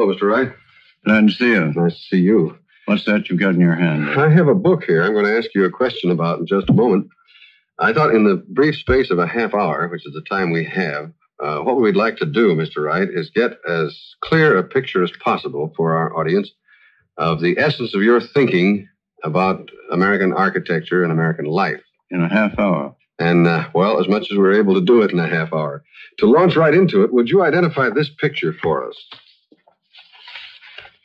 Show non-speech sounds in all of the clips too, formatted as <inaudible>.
Hello, Mr. Wright. Glad to see you. Nice to see you. What's that you've got in your hand? I have a book here I'm going to ask you a question about in just a moment. I thought in the brief space of a half hour, which is the time we have, uh, what we'd like to do, Mr. Wright, is get as clear a picture as possible for our audience of the essence of your thinking about American architecture and American life. In a half hour. And, uh, well, as much as we're able to do it in a half hour. To launch right into it, would you identify this picture for us?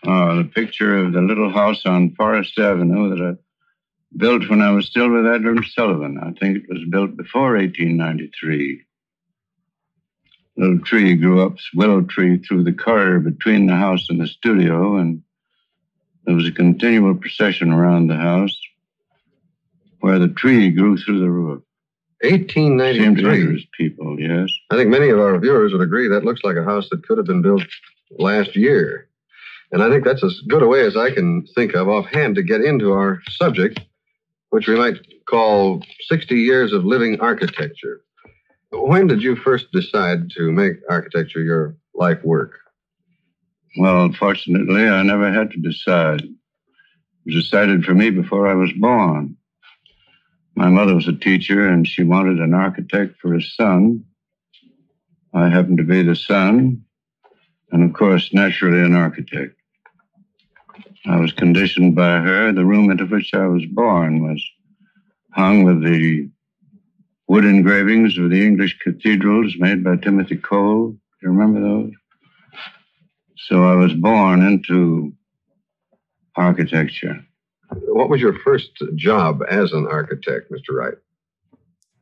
Oh, the picture of the little house on Forest Avenue that I built when I was still with Adler and Sullivan. I think it was built before 1893. Little tree grew up, willow tree, through the corridor between the house and the studio, and there was a continual procession around the house where the tree grew through the roof. 1893. people, yes. I think many of our viewers would agree that looks like a house that could have been built last year. And I think that's as good a way as I can think of offhand to get into our subject, which we might call 60 Years of Living Architecture. When did you first decide to make architecture your life work? Well, fortunately, I never had to decide. It was decided for me before I was born. My mother was a teacher, and she wanted an architect for a son. I happened to be the son, and of course, naturally, an architect. I was conditioned by her. The room into which I was born was hung with the wood engravings of the English cathedrals made by Timothy Cole. Do you remember those? So I was born into architecture. What was your first job as an architect, Mr. Wright?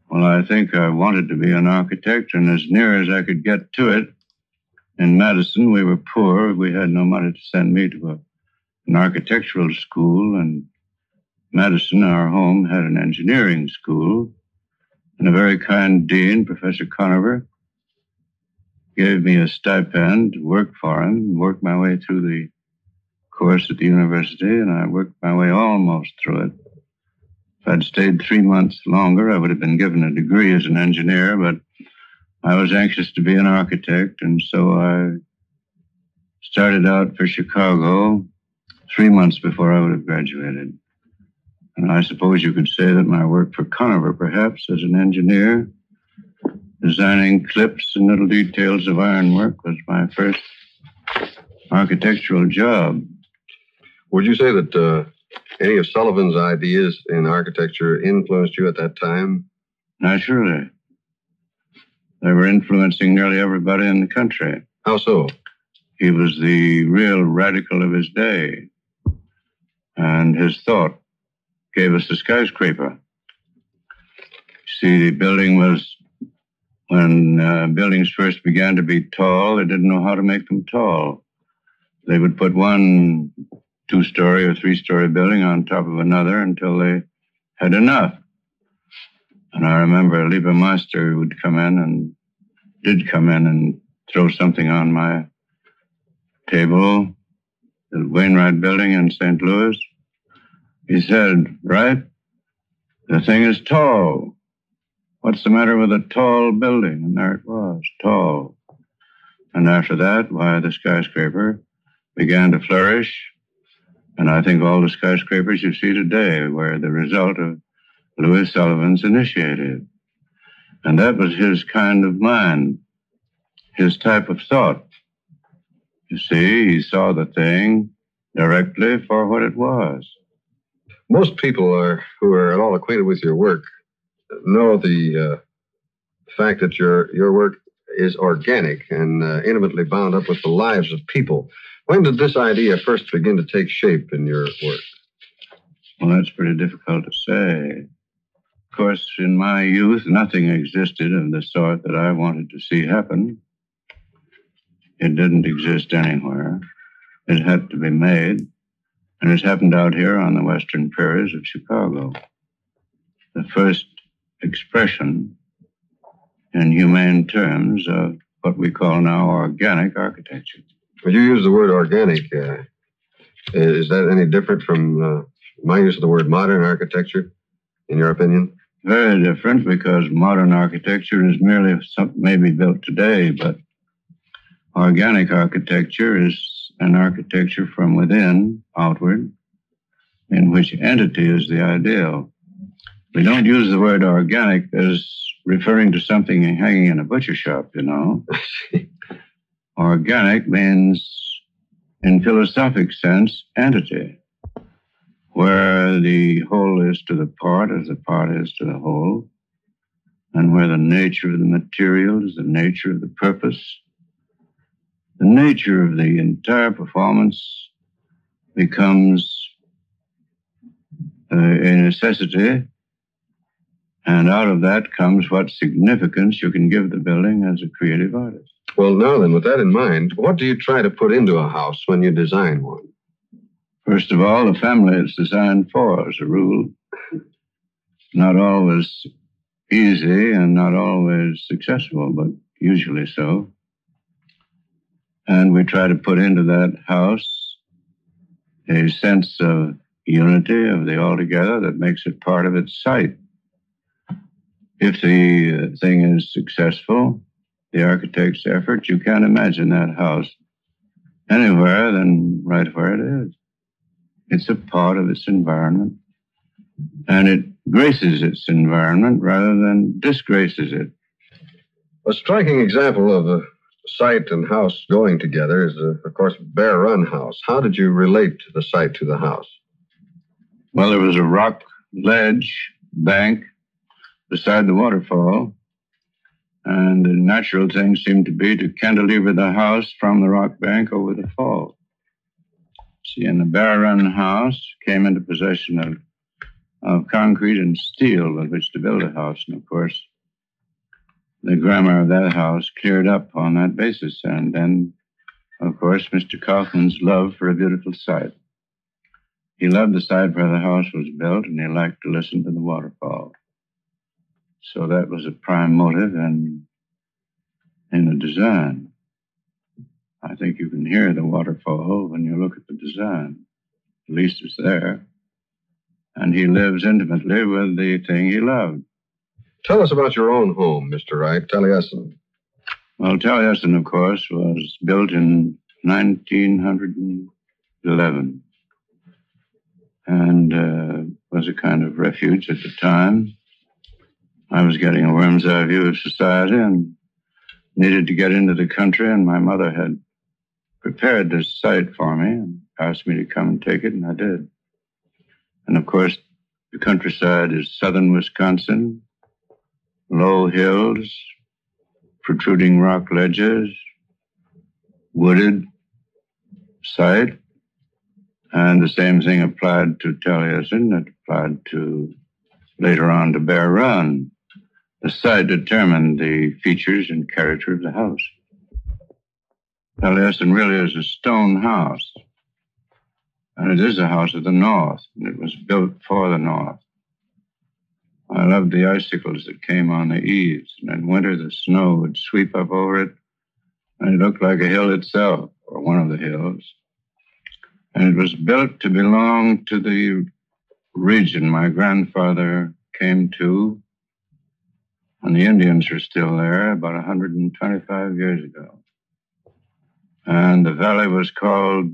Well, I think I wanted to be an architect, and as near as I could get to it, in Madison, we were poor. We had no money to send me to a, an architectural school, and Madison, our home, had an engineering school, and a very kind dean, Professor Conover, gave me a stipend to work for him, work my way through the course at the university, and I worked my way almost through it. If I'd stayed three months longer, I would have been given a degree as an engineer, but I was anxious to be an architect, and so I started out for Chicago three months before I would have graduated. And I suppose you could say that my work for Conover, perhaps, as an engineer, designing clips and little details of ironwork, was my first architectural job. Would you say that uh, any of Sullivan's ideas in architecture influenced you at that time? Naturally. They were influencing nearly everybody in the country. How so? He was the real radical of his day. And his thought gave us the skyscraper. See, the building was, when uh, buildings first began to be tall, they didn't know how to make them tall. They would put one two story or three story building on top of another until they had enough. And I remember Lieber Meister would come in and did come in and throw something on my table, the Wainwright building in St. Louis. He said, Wright, the thing is tall. What's the matter with a tall building? And there it was, tall. And after that, why, the skyscraper began to flourish and I think all the skyscrapers you see today were the result of Louis Sullivan's initiative. And that was his kind of mind, his type of thought. You see, he saw the thing directly for what it was. Most people are, who are at all acquainted with your work know the uh, fact that your, your work is organic and uh, intimately bound up with the lives of people. When did this idea first begin to take shape in your work? Well, that's pretty difficult to say. Of course, in my youth, nothing existed of the sort that I wanted to see happen. It didn't exist anywhere. It had to be made. And it happened out here on the western prairies of Chicago. The first expression in humane terms of what we call now organic architecture. When you use the word organic, uh, is that any different from uh, my use of the word modern architecture, in your opinion? Very different because modern architecture is merely something maybe built today, but organic architecture is an architecture from within outward, in which entity is the ideal. We don't use the word organic as referring to something hanging in a butcher shop, you know. <laughs> organic means, in philosophic sense, entity, where the whole is to the part as the part is to the whole, and where the nature of the material is the nature of the purpose. The nature of the entire performance becomes uh, a necessity, and out of that comes what significance you can give the building as a creative artist. Well, now then, with that in mind, what do you try to put into a house when you design one? First of all, the family it's designed for, as a rule. Not always easy and not always successful, but usually so. And we try to put into that house a sense of unity of the altogether that makes it part of its site. If the uh, thing is successful, the architect's effort, you can't imagine that house anywhere than right where it is. It's a part of its environment, and it graces its environment rather than disgraces it. A striking example of a site and house going together is, uh, of course, Bear Run House. How did you relate the site to the house? Well, there was a rock ledge bank beside the waterfall, and the natural thing seemed to be to cantilever the house from the rock bank over the fall. And the Bear Run house came into possession of, of concrete and steel with which to build a house, and of course, the grammar of that house cleared up on that basis, and then, of course, Mr. Kaufmann's love for a beautiful site. He loved the site where the house was built, and he liked to listen to the waterfall. So that was a prime motive in, in the design. I think you can hear the waterfall when you look at the design. At least it's there. And he lives intimately with the thing he loved. Tell us about your own home, Mr. Wright, Taliesin. Well, Taliesin, of course, was built in 1911 and uh, was a kind of refuge at the time. I was getting a worm's eye view of society and needed to get into the country, and my mother had prepared this site for me and asked me to come and take it, and I did. And of course, the countryside is southern Wisconsin, low hills, protruding rock ledges, wooded site. And the same thing applied to Taliesin. It applied to later on to Bear Run. The site determined the features and character of the house. Taliesin really is a stone house. And it is a house of the north, and it was built for the north. I loved the icicles that came on the eaves, and in winter the snow would sweep up over it, and it looked like a hill itself, or one of the hills and it was built to belong to the region my grandfather came to when the Indians were still there about 125 years ago. And the valley was called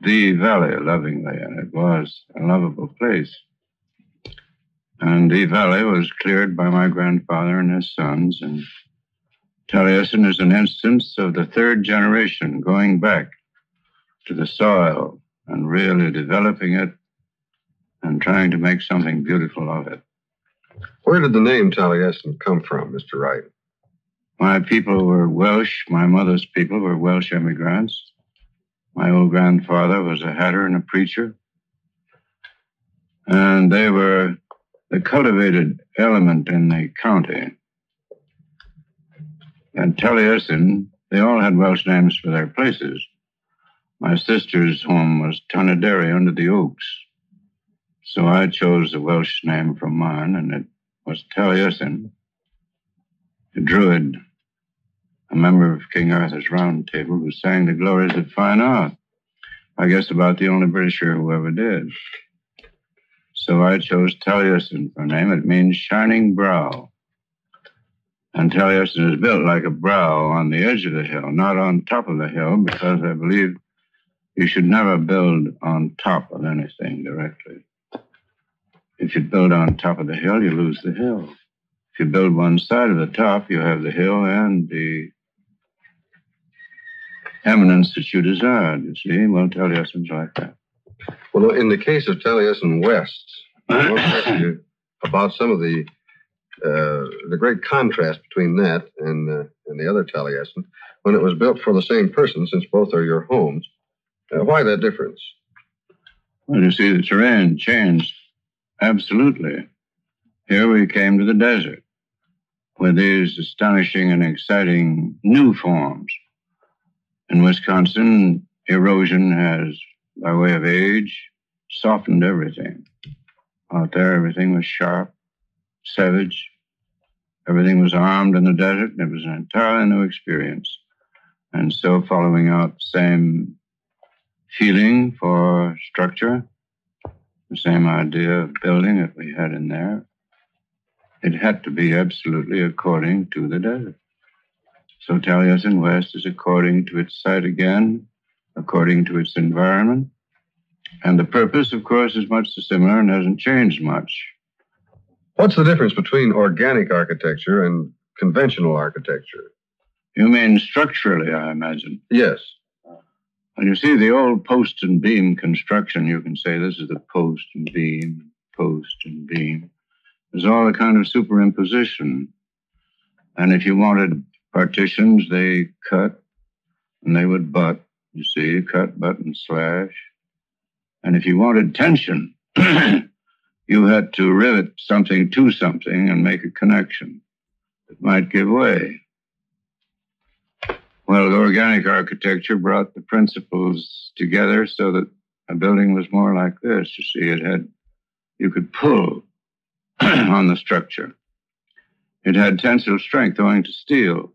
the Valley lovingly, and it was a lovable place. And the valley was cleared by my grandfather and his sons, and Taliesin is an instance of the third generation going back to the soil and really developing it and trying to make something beautiful of it. Where did the name Taliesin come from, Mr. Wright? My people were Welsh. My mother's people were Welsh immigrants. My old grandfather was a hatter and a preacher. And they were the cultivated element in the county. And Taliesin, they all had Welsh names for their places. My sister's home was Tan-y-deri under the oaks. So I chose the Welsh name from mine, and it was Taliesin, a druid, a member of King Arthur's Round Table who sang the glories of fine art. I guess about the only Britisher who ever did. So I chose Taliesin for a name. It means shining brow. And Taliesin is built like a brow on the edge of the hill, not on top of the hill, because I believe You should never build on top of anything directly. If you build on top of the hill, you lose the hill. If you build one side of the top, you have the hill and the eminence that you desired, you see. Well, Taliesin's like that. Well, in the case of Taliesin West, <laughs> I want to ask you about some of the uh, the great contrast between that and uh, and the other Taliesin when it was built for the same person, since both are your homes. Uh, why that difference? Well, you see, the terrain changed absolutely. Here we came to the desert with these astonishing and exciting new forms. In Wisconsin, erosion has, by way of age, softened everything. Out there, everything was sharp, savage. Everything was armed in the desert, and it was an entirely new experience. And so, following out the same feeling for structure, the same idea of building that we had in there, it had to be absolutely according to the desert. So Taliesin West is according to its site again, according to its environment. And the purpose, of course, is much the similar and hasn't changed much. What's the difference between organic architecture and conventional architecture? You mean structurally, I imagine? Yes. Well, you see, the old post and beam construction, you can say this is the post and beam, post and beam. There's all a kind of superimposition. And if you wanted partitions, they cut and they would butt, you see, cut, butt, and slash. And if you wanted tension, <clears throat> you had to rivet something to something and make a connection that might give way. Well, the organic architecture brought the principles together so that a building was more like this. You see, it had, you could pull <clears throat> on the structure. It had tensile strength owing to steel.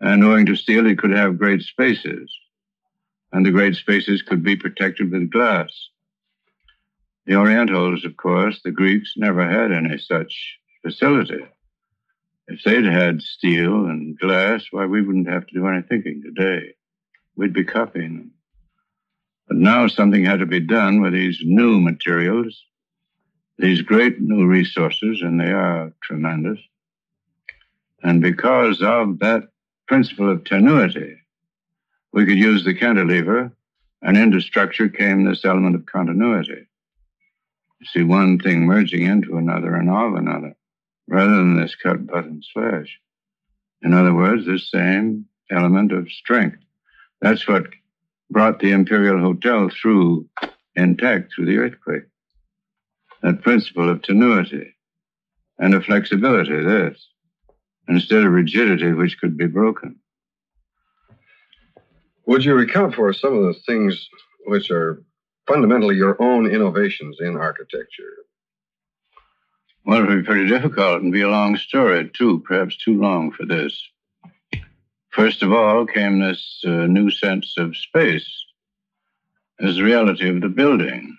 And owing to steel, it could have great spaces. And the great spaces could be protected with glass. The Orientals, of course, the Greeks, never had any such facility. If they'd had steel and glass, why, we wouldn't have to do any thinking today. We'd be copying them. But now something had to be done with these new materials, these great new resources, and they are tremendous. And because of that principle of tenuity, we could use the cantilever, and into structure came this element of continuity. You see one thing merging into another and of another rather than this cut, button slash. In other words, this same element of strength. That's what brought the Imperial Hotel through intact through the earthquake. That principle of tenuity and of flexibility, this, instead of rigidity which could be broken. Would you recount for us some of the things which are fundamentally your own innovations in architecture? Well, it would be pretty difficult and be a long story, too, perhaps too long for this. First of all came this uh, new sense of space as the reality of the building.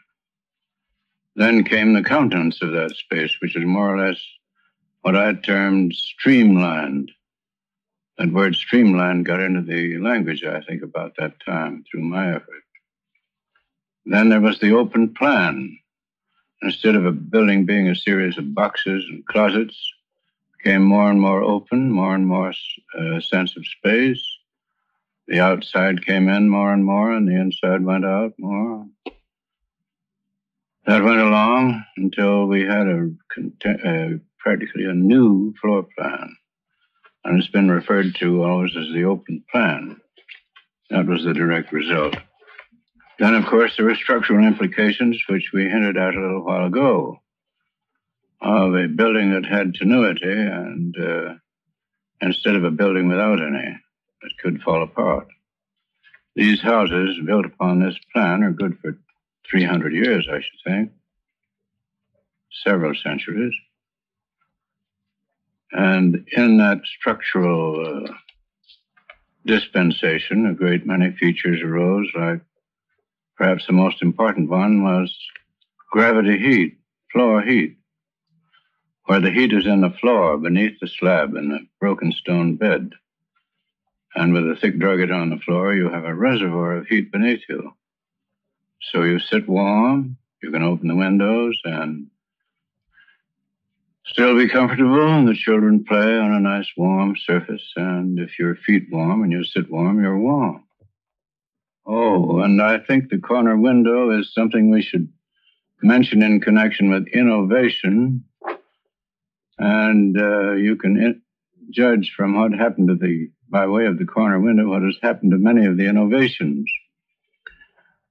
Then came the countenance of that space, which is more or less what I termed streamlined. That word streamlined got into the language, I think, about that time through my effort. Then there was the open plan, instead of a building being a series of boxes and closets, became more and more open, more and more uh, sense of space. The outside came in more and more, and the inside went out more. That went along until we had a, practically a new floor plan. And it's been referred to always as the open plan. That was the direct result. Then, of course, there were structural implications, which we hinted at a little while ago, of a building that had tenuity and uh, instead of a building without any that could fall apart. These houses built upon this plan are good for 300 years, I should think, several centuries. And in that structural uh, dispensation, a great many features arose, like Perhaps the most important one was gravity heat, floor heat, where the heat is in the floor beneath the slab in the broken stone bed. And with a thick drugget on the floor, you have a reservoir of heat beneath you. So you sit warm, you can open the windows and still be comfortable, and the children play on a nice warm surface. And if your feet warm and you sit warm, you're warm. Oh, and I think the corner window is something we should mention in connection with innovation. And uh, you can in- judge from what happened to the, by way of the corner window, what has happened to many of the innovations.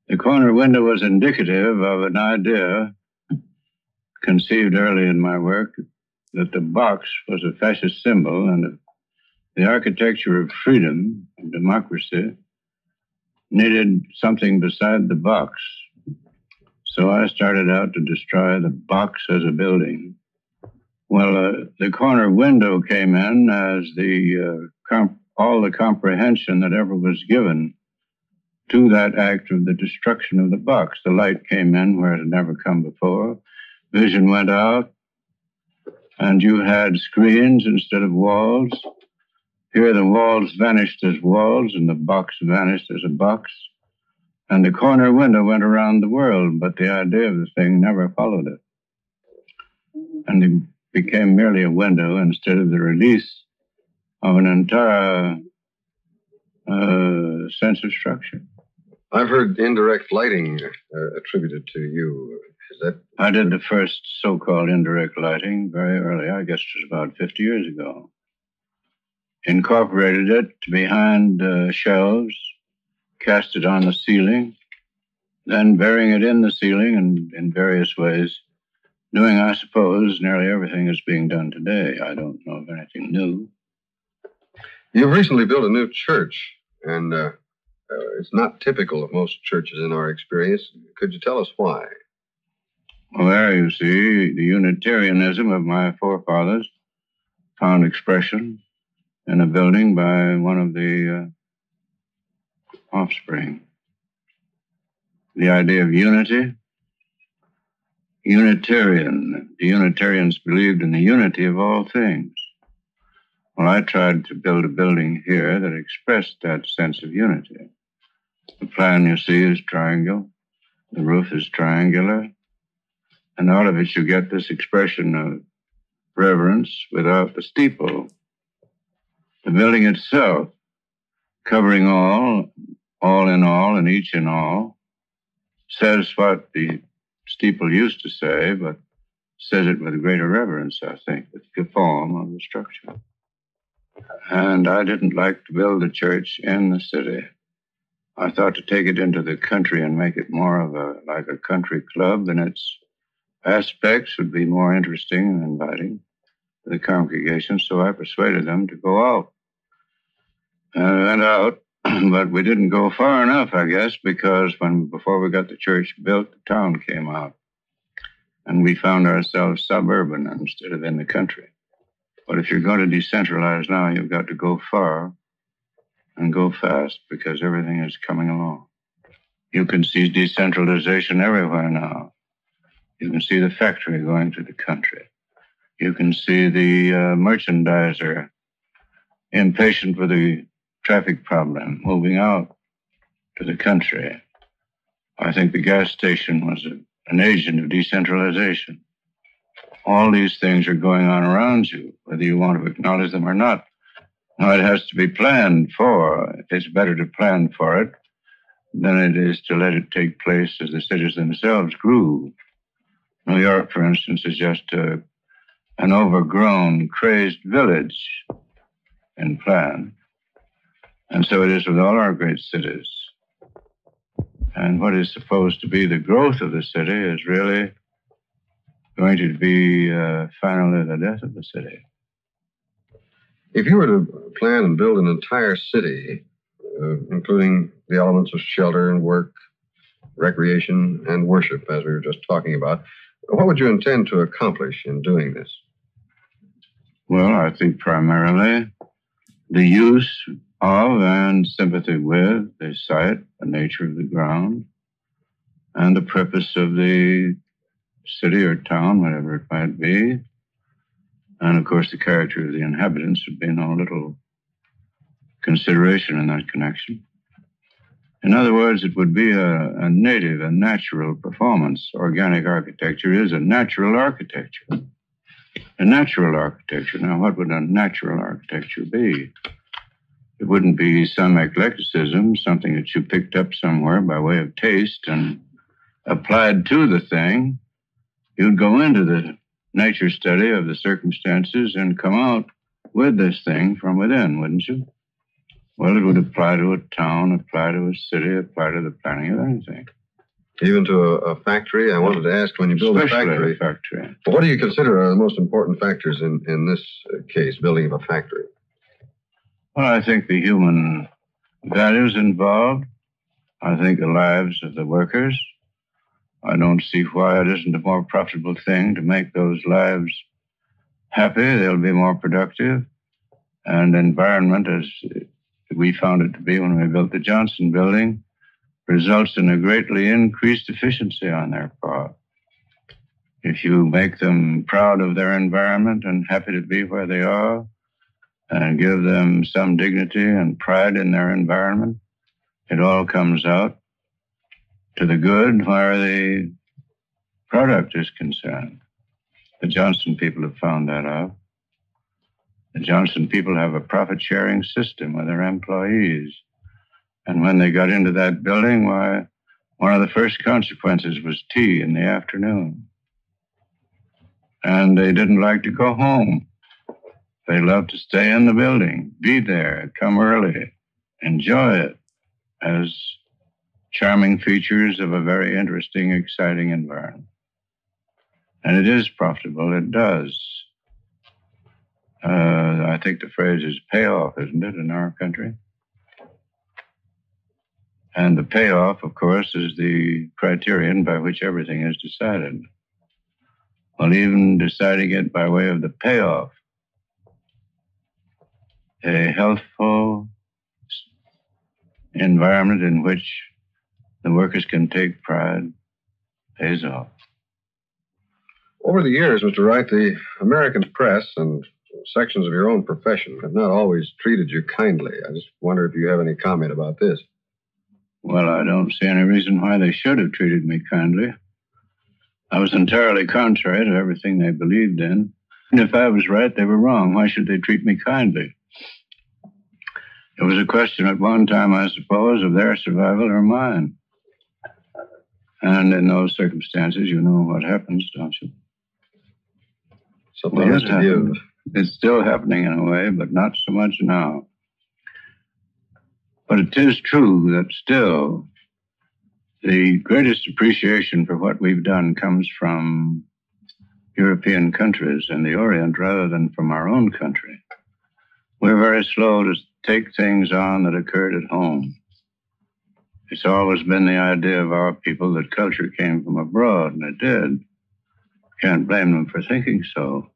The corner window was indicative of an idea conceived early in my work that the box was a fascist symbol and the architecture of freedom and democracy needed something beside the box. So I started out to destroy the box as a building. Well, uh, the corner window came in as the uh, comp- all the comprehension that ever was given to that act of the destruction of the box. The light came in where it had never come before. Vision went out, and you had screens instead of walls. Here the walls vanished as walls, and the box vanished as a box. And the corner window went around the world, but the idea of the thing never followed it. And it became merely a window instead of the release of an entire uh, sense of structure. I've heard indirect lighting uh, attributed to you. Is that? I did the first so called indirect lighting very early, I guess it was about 50 years ago. Incorporated it behind uh, shelves, cast it on the ceiling, then burying it in the ceiling and in various ways, doing, I suppose, nearly everything is being done today. I don't know of anything new. You've recently built a new church, and uh, uh, it's not typical of most churches in our experience. Could you tell us why? Well, there you see, the Unitarianism of my forefathers found expression in a building by one of the uh, offspring. The idea of unity. Unitarian. The Unitarians believed in the unity of all things. Well, I tried to build a building here that expressed that sense of unity. The plan you see is triangle. The roof is triangular. And out of it, you get this expression of reverence without the steeple. The building itself, covering all, all in all, and each in all, says what the steeple used to say, but says it with greater reverence, I think, with the form of the structure. And I didn't like to build a church in the city. I thought to take it into the country and make it more of a like a country club, and its aspects would be more interesting and inviting to the congregation. So I persuaded them to go out. And I went out, <clears throat> but we didn't go far enough, I guess, because when before we got the church built, the town came out, and we found ourselves suburban instead of in the country. But if you're going to decentralize now, you've got to go far and go fast because everything is coming along. You can see decentralization everywhere now. You can see the factory going to the country. You can see the uh, merchandiser impatient with the traffic problem moving out to the country. I think the gas station was a, an agent of decentralization. All these things are going on around you, whether you want to acknowledge them or not. Now, it has to be planned for. It's better to plan for it than it is to let it take place as the cities themselves grew. New York, for instance, is just a, an overgrown, crazed village in plan. And so it is with all our great cities. And what is supposed to be the growth of the city is really going to be uh, finally the death of the city. If you were to plan and build an entire city, uh, including the elements of shelter and work, recreation, and worship, as we were just talking about, what would you intend to accomplish in doing this? Well, I think primarily the use of and sympathy with the site, the nature of the ground, and the purpose of the city or town, whatever it might be. And of course, the character of the inhabitants would be no little consideration in that connection. In other words, it would be a, a native, a natural performance. Organic architecture is a natural architecture. A natural architecture. Now, what would a natural architecture be? It wouldn't be some eclecticism, something that you picked up somewhere by way of taste and applied to the thing. You'd go into the nature study of the circumstances and come out with this thing from within, wouldn't you? Well, it would apply to a town, apply to a city, apply to the planning of anything. Even to a, a factory? I wanted to ask when you build Especially a factory. A factory. What do you consider are the most important factors in, in this case, building of a factory? Well, I think the human values involved. I think the lives of the workers. I don't see why it isn't a more profitable thing to make those lives happy. They'll be more productive. And environment, as we found it to be when we built the Johnson building, results in a greatly increased efficiency on their part. If you make them proud of their environment and happy to be where they are, and give them some dignity and pride in their environment, it all comes out to the good where the product is concerned. The Johnson people have found that out. The Johnson people have a profit sharing system with their employees. And when they got into that building, why, one of the first consequences was tea in the afternoon. And they didn't like to go home. They loved to stay in the building, be there, come early, enjoy it as charming features of a very interesting, exciting environment. And it is profitable, it does. Uh, I think the phrase is payoff, isn't it, in our country? And the payoff, of course, is the criterion by which everything is decided. Well, even deciding it by way of the payoff, a healthful environment in which the workers can take pride pays off. Over the years, Mr. Wright, the American press and sections of your own profession have not always treated you kindly. I just wonder if you have any comment about this. Well, I don't see any reason why they should have treated me kindly. I was entirely contrary to everything they believed in. And if I was right, they were wrong. Why should they treat me kindly? It was a question at one time, I suppose, of their survival or mine. And in those circumstances, you know what happens, don't you? Something Well, must it have you. happened. It's still happening in a way, but not so much now. But it is true that still the greatest appreciation for what we've done comes from European countries and the Orient rather than from our own country. We're very slow to take things on that occurred at home. It's always been the idea of our people that culture came from abroad, and it did. Can't blame them for thinking so.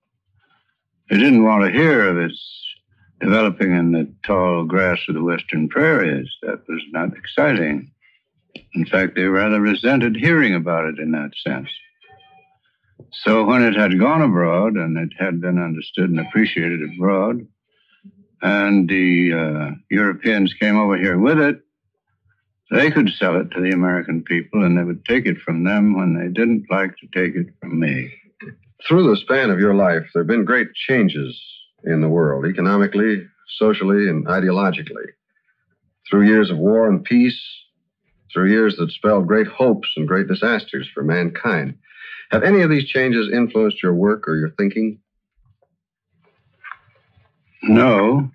They didn't want to hear of its developing in the tall grass of the western prairies. That was not exciting. In fact, they rather resented hearing about it in that sense. So when it had gone abroad and it had been understood and appreciated abroad, and the uh, Europeans came over here with it, they could sell it to the American people and they would take it from them when they didn't like to take it from me. Through the span of your life, there have been great changes in the world, economically, socially, and ideologically. Through years of war and peace, through years that spelled great hopes and great disasters for mankind. Have any of these changes influenced your work or your thinking? No.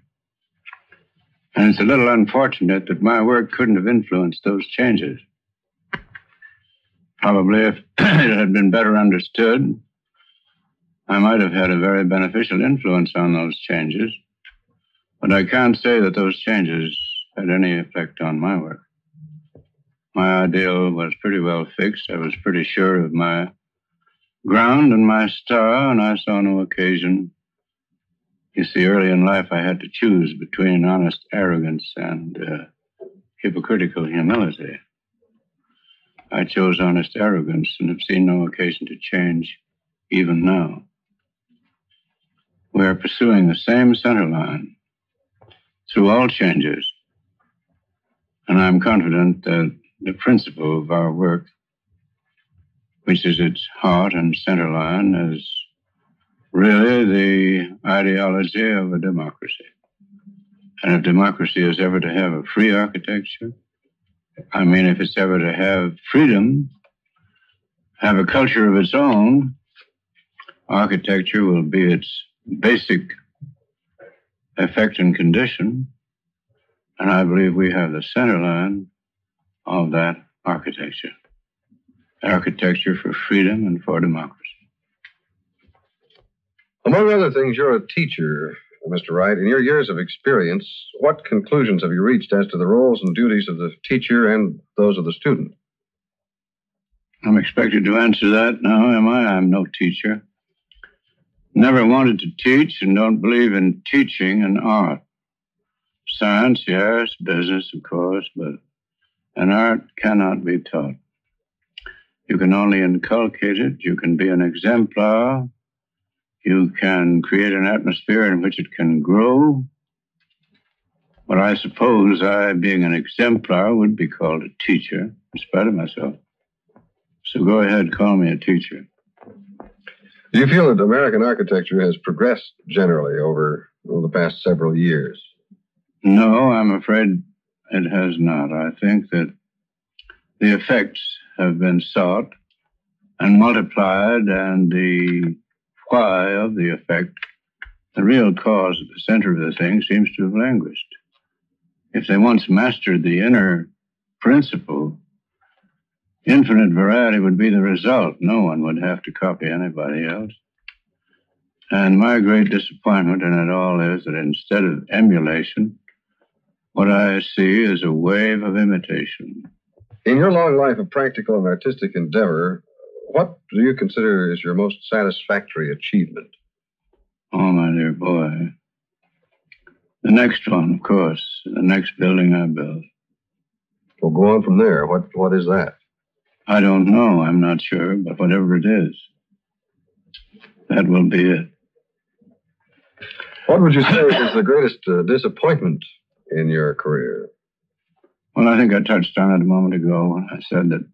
And it's a little unfortunate that my work couldn't have influenced those changes. Probably if <clears throat> it had been better understood, I might have had a very beneficial influence on those changes. But I can't say that those changes had any effect on my work. My ideal was pretty well fixed. I was pretty sure of my ground and my star, and I saw no occasion you see, early in life, I had to choose between honest arrogance and uh, hypocritical humility. I chose honest arrogance and have seen no occasion to change even now. We are pursuing the same center line. through all changes. And I'm confident that the principle of our work, which is its heart and center line, is really the ideology of a democracy. And if democracy is ever to have a free architecture, I mean, if it's ever to have freedom, have a culture of its own, architecture will be its basic effect and condition. And I believe we have the center line of that architecture architecture for freedom and for democracy. Among other things, you're a teacher, Mr. Wright. In your years of experience, what conclusions have you reached as to the roles and duties of the teacher and those of the student? I'm expected to answer that now, am I? I'm no teacher. Never wanted to teach and don't believe in teaching and art. Science, yes, business, of course, but an art cannot be taught. You can only inculcate it. You can be an exemplar. You can create an atmosphere in which it can grow. But I suppose I, being an exemplar, would be called a teacher in spite of myself. So go ahead, call me a teacher. Do you feel that American architecture has progressed generally over, over the past several years? No, I'm afraid it has not. I think that the effects have been sought and multiplied, and the why of the effect, the real cause at the center of the thing, seems to have languished. If they once mastered the inner principle, Infinite variety would be the result. No one would have to copy anybody else. And my great disappointment in it all is that instead of emulation, what I see is a wave of imitation. In your long life of practical and artistic endeavor, what do you consider is your most satisfactory achievement? Oh, my dear boy. The next one, of course, the next building I built. Well, go on from there. What What is that? I don't know. I'm not sure, but whatever it is, that will be it. What would you say is the greatest uh, disappointment in your career? Well, I think I touched on it a moment ago. When I said that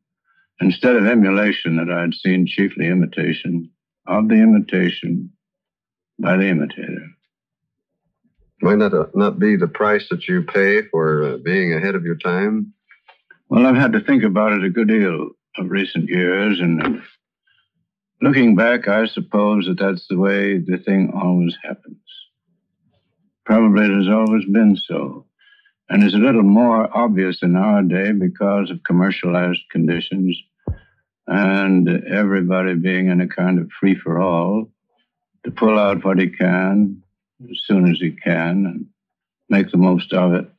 instead of emulation, that I had seen chiefly imitation of the imitation by the imitator. Might not, uh, not be the price that you pay for uh, being ahead of your time? Well, I've had to think about it a good deal of recent years. And looking back, I suppose that that's the way the thing always happens. Probably it has always been so. And is a little more obvious in our day because of commercialized conditions and everybody being in a kind of free for all to pull out what he can as soon as he can and make the most of it.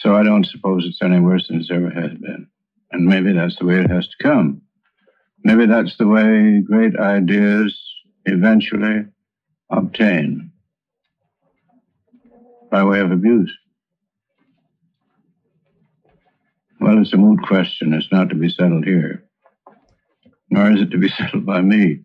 So I don't suppose it's any worse than it ever has been. And maybe that's the way it has to come. Maybe that's the way great ideas eventually obtain by way of abuse. Well, it's a moot question. It's not to be settled here, nor is it to be <laughs> settled by me.